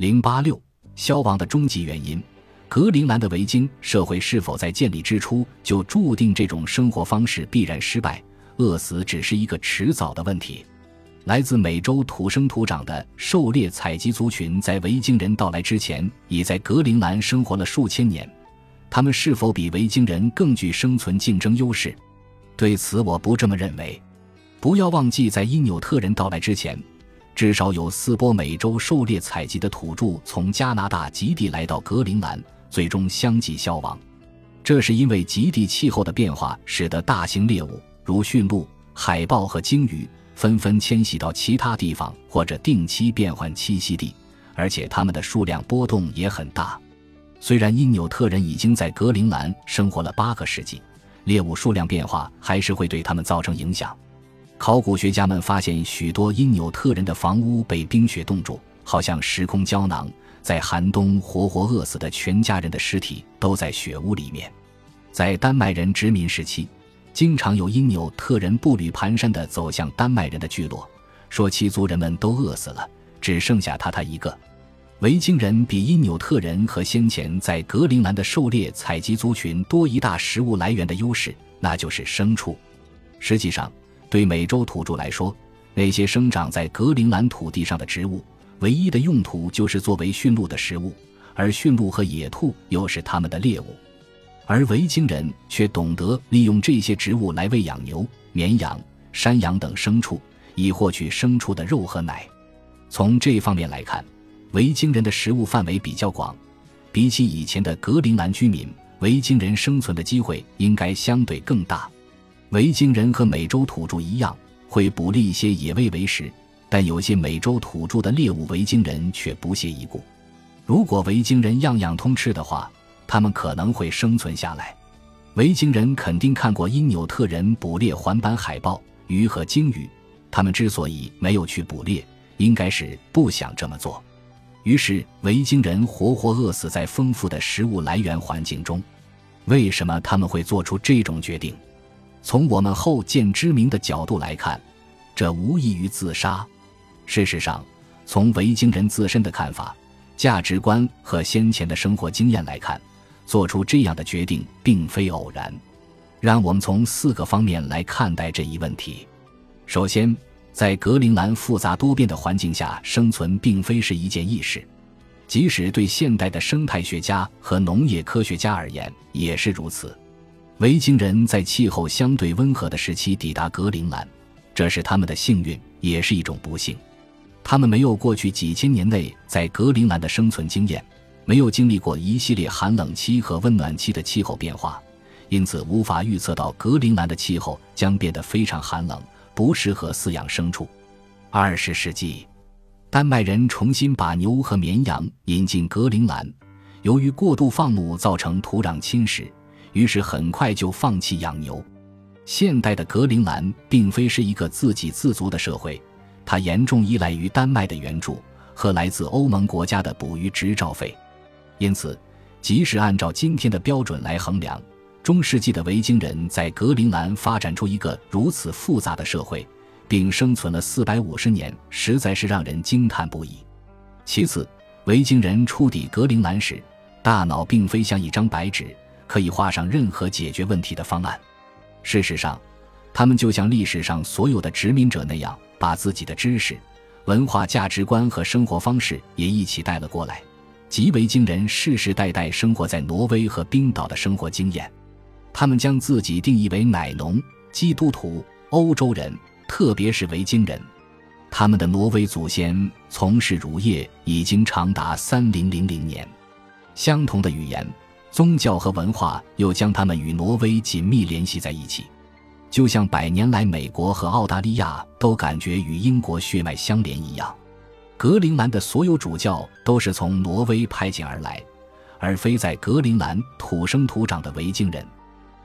零八六消亡的终极原因，格陵兰的维京社会是否在建立之初就注定这种生活方式必然失败，饿死只是一个迟早的问题。来自美洲土生土长的狩猎采集族群，在维京人到来之前，已在格陵兰生活了数千年。他们是否比维京人更具生存竞争优势？对此，我不这么认为。不要忘记，在因纽特人到来之前，至少有四波美洲狩猎采集的土著从加拿大极地来到格陵兰，最终相继消亡。这是因为极地气候的变化，使得大型猎物如驯鹿、海豹和鲸鱼。纷纷迁徙到其他地方，或者定期变换栖息地，而且它们的数量波动也很大。虽然因纽特人已经在格陵兰生活了八个世纪，猎物数量变化还是会对他们造成影响。考古学家们发现许多因纽特人的房屋被冰雪冻住，好像时空胶囊，在寒冬活活饿死的全家人的尸体都在雪屋里面。在丹麦人殖民时期。经常有因纽特人步履蹒跚地走向丹麦人的聚落，说其族人们都饿死了，只剩下他他一个。维京人比因纽特人和先前在格陵兰的狩猎采集族群多一大食物来源的优势，那就是牲畜。实际上，对美洲土著来说，那些生长在格陵兰土地上的植物，唯一的用途就是作为驯鹿的食物，而驯鹿和野兔又是他们的猎物。而维京人却懂得利用这些植物来喂养牛、绵羊、山羊等牲畜，以获取牲畜的肉和奶。从这方面来看，维京人的食物范围比较广，比起以前的格陵兰居民，维京人生存的机会应该相对更大。维京人和美洲土著一样，会捕猎一些野味为食，但有些美洲土著的猎物，维京人却不屑一顾。如果维京人样样通吃的话，他们可能会生存下来。维京人肯定看过因纽特人捕猎环斑海豹、鱼和鲸鱼，他们之所以没有去捕猎，应该是不想这么做。于是，维京人活活饿死在丰富的食物来源环境中。为什么他们会做出这种决定？从我们后见之明的角度来看，这无异于自杀。事实上，从维京人自身的看法、价值观和先前的生活经验来看，做出这样的决定并非偶然，让我们从四个方面来看待这一问题。首先，在格陵兰复杂多变的环境下生存并非是一件易事，即使对现代的生态学家和农业科学家而言也是如此。维京人在气候相对温和的时期抵达格陵兰，这是他们的幸运，也是一种不幸。他们没有过去几千年内在格陵兰的生存经验。没有经历过一系列寒冷期和温暖期的气候变化，因此无法预测到格陵兰的气候将变得非常寒冷，不适合饲养牲畜。二十世纪，丹麦人重新把牛和绵羊引进格陵兰，由于过度放牧造成土壤侵蚀，于是很快就放弃养牛。现代的格陵兰并非是一个自给自足的社会，它严重依赖于丹麦的援助和来自欧盟国家的捕鱼执照费。因此，即使按照今天的标准来衡量，中世纪的维京人在格陵兰发展出一个如此复杂的社会，并生存了四百五十年，实在是让人惊叹不已。其次，维京人触底格陵兰时，大脑并非像一张白纸，可以画上任何解决问题的方案。事实上，他们就像历史上所有的殖民者那样，把自己的知识、文化价值观和生活方式也一起带了过来。极维京人世世代代生活在挪威和冰岛的生活经验，他们将自己定义为奶农、基督徒、欧洲人，特别是维京人。他们的挪威祖先从事乳业已经长达三零零零年，相同的语言、宗教和文化又将他们与挪威紧密联系在一起，就像百年来美国和澳大利亚都感觉与英国血脉相连一样。格陵兰的所有主教都是从挪威派遣而来，而非在格陵兰土生土长的维京人。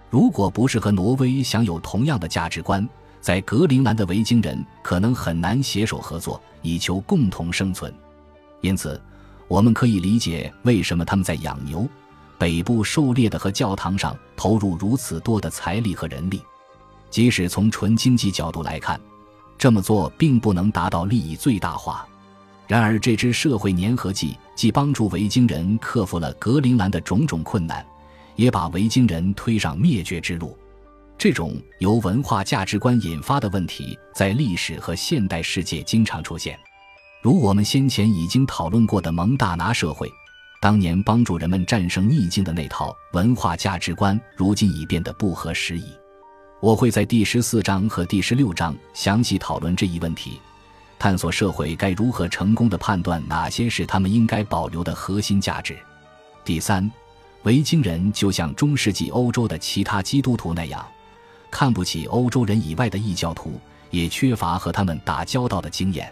如果不是和挪威享有同样的价值观，在格陵兰的维京人可能很难携手合作，以求共同生存。因此，我们可以理解为什么他们在养牛、北部狩猎的和教堂上投入如此多的财力和人力。即使从纯经济角度来看，这么做并不能达到利益最大化。然而，这支社会粘合剂既帮助维京人克服了格陵兰的种种困难，也把维京人推上灭绝之路。这种由文化价值观引发的问题，在历史和现代世界经常出现。如我们先前已经讨论过的蒙大拿社会，当年帮助人们战胜逆境的那套文化价值观，如今已变得不合时宜。我会在第十四章和第十六章详细讨论这一问题。探索社会该如何成功的判断哪些是他们应该保留的核心价值。第三，维京人就像中世纪欧洲的其他基督徒那样，看不起欧洲人以外的异教徒，也缺乏和他们打交道的经验。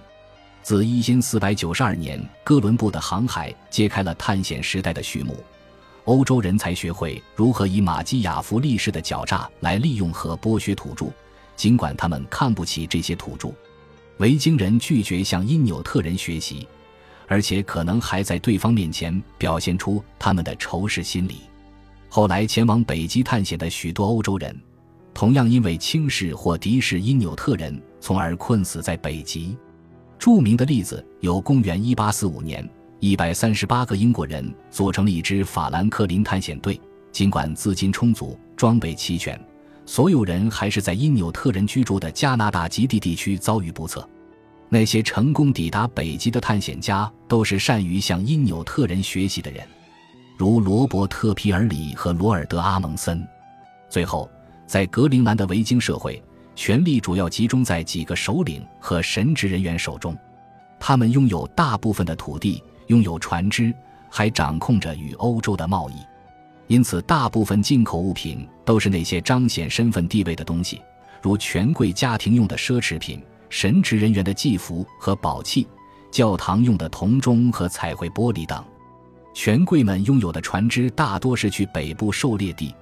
自一千四百九十二年哥伦布的航海揭开了探险时代的序幕，欧洲人才学会如何以马基雅弗利式的狡诈来利用和剥削土著，尽管他们看不起这些土著。维京人拒绝向因纽特人学习，而且可能还在对方面前表现出他们的仇视心理。后来前往北极探险的许多欧洲人，同样因为轻视或敌视因纽特人，从而困死在北极。著名的例子有：公元1845年，138个英国人组成了一支法兰克林探险队，尽管资金充足、装备齐全。所有人还是在因纽特人居住的加拿大极地地区遭遇不测。那些成功抵达北极的探险家都是善于向因纽特人学习的人，如罗伯特·皮尔里和罗尔德·阿蒙森。最后，在格陵兰的维京社会，权力主要集中在几个首领和神职人员手中。他们拥有大部分的土地，拥有船只，还掌控着与欧洲的贸易。因此，大部分进口物品都是那些彰显身份地位的东西，如权贵家庭用的奢侈品、神职人员的祭服和宝器、教堂用的铜钟和彩绘玻璃等。权贵们拥有的船只大多是去北部狩猎地，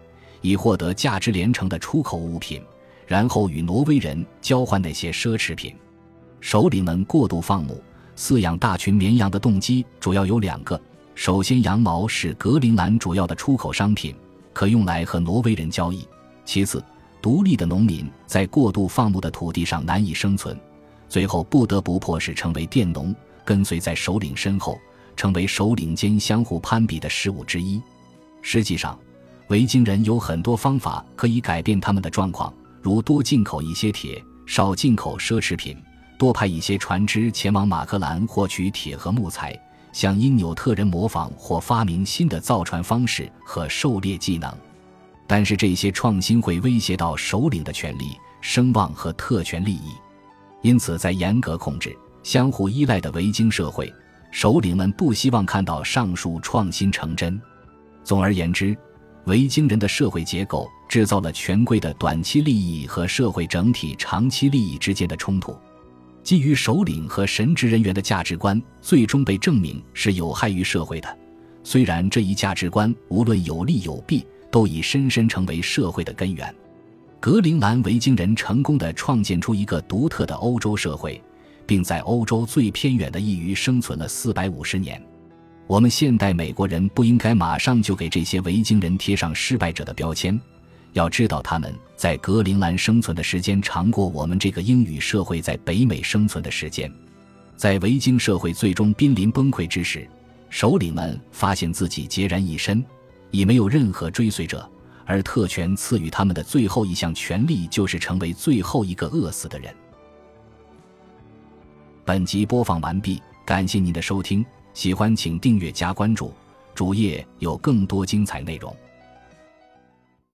以获得价值连城的出口物品，然后与挪威人交换那些奢侈品。首领们过度放牧、饲养大群绵羊的动机主要有两个。首先，羊毛是格陵兰主要的出口商品，可用来和挪威人交易。其次，独立的农民在过度放牧的土地上难以生存，最后不得不迫使成为佃农，跟随在首领身后，成为首领间相互攀比的事物之一。实际上，维京人有很多方法可以改变他们的状况，如多进口一些铁，少进口奢侈品，多派一些船只前往马克兰获取铁和木材。向因纽特人模仿或发明新的造船方式和狩猎技能，但是这些创新会威胁到首领的权利、声望和特权利益。因此，在严格控制、相互依赖的维京社会，首领们不希望看到上述创新成真。总而言之，维京人的社会结构制造了权贵的短期利益和社会整体长期利益之间的冲突。基于首领和神职人员的价值观，最终被证明是有害于社会的。虽然这一价值观无论有利有弊，都已深深成为社会的根源。格陵兰维京人成功地创建出一个独特的欧洲社会，并在欧洲最偏远的一隅生存了四百五十年。我们现代美国人不应该马上就给这些维京人贴上失败者的标签。要知道，他们在格陵兰生存的时间长过我们这个英语社会在北美生存的时间。在维京社会最终濒临崩溃之时，首领们发现自己孑然一身，已没有任何追随者，而特权赐予他们的最后一项权利就是成为最后一个饿死的人。本集播放完毕，感谢您的收听，喜欢请订阅加关注，主页有更多精彩内容。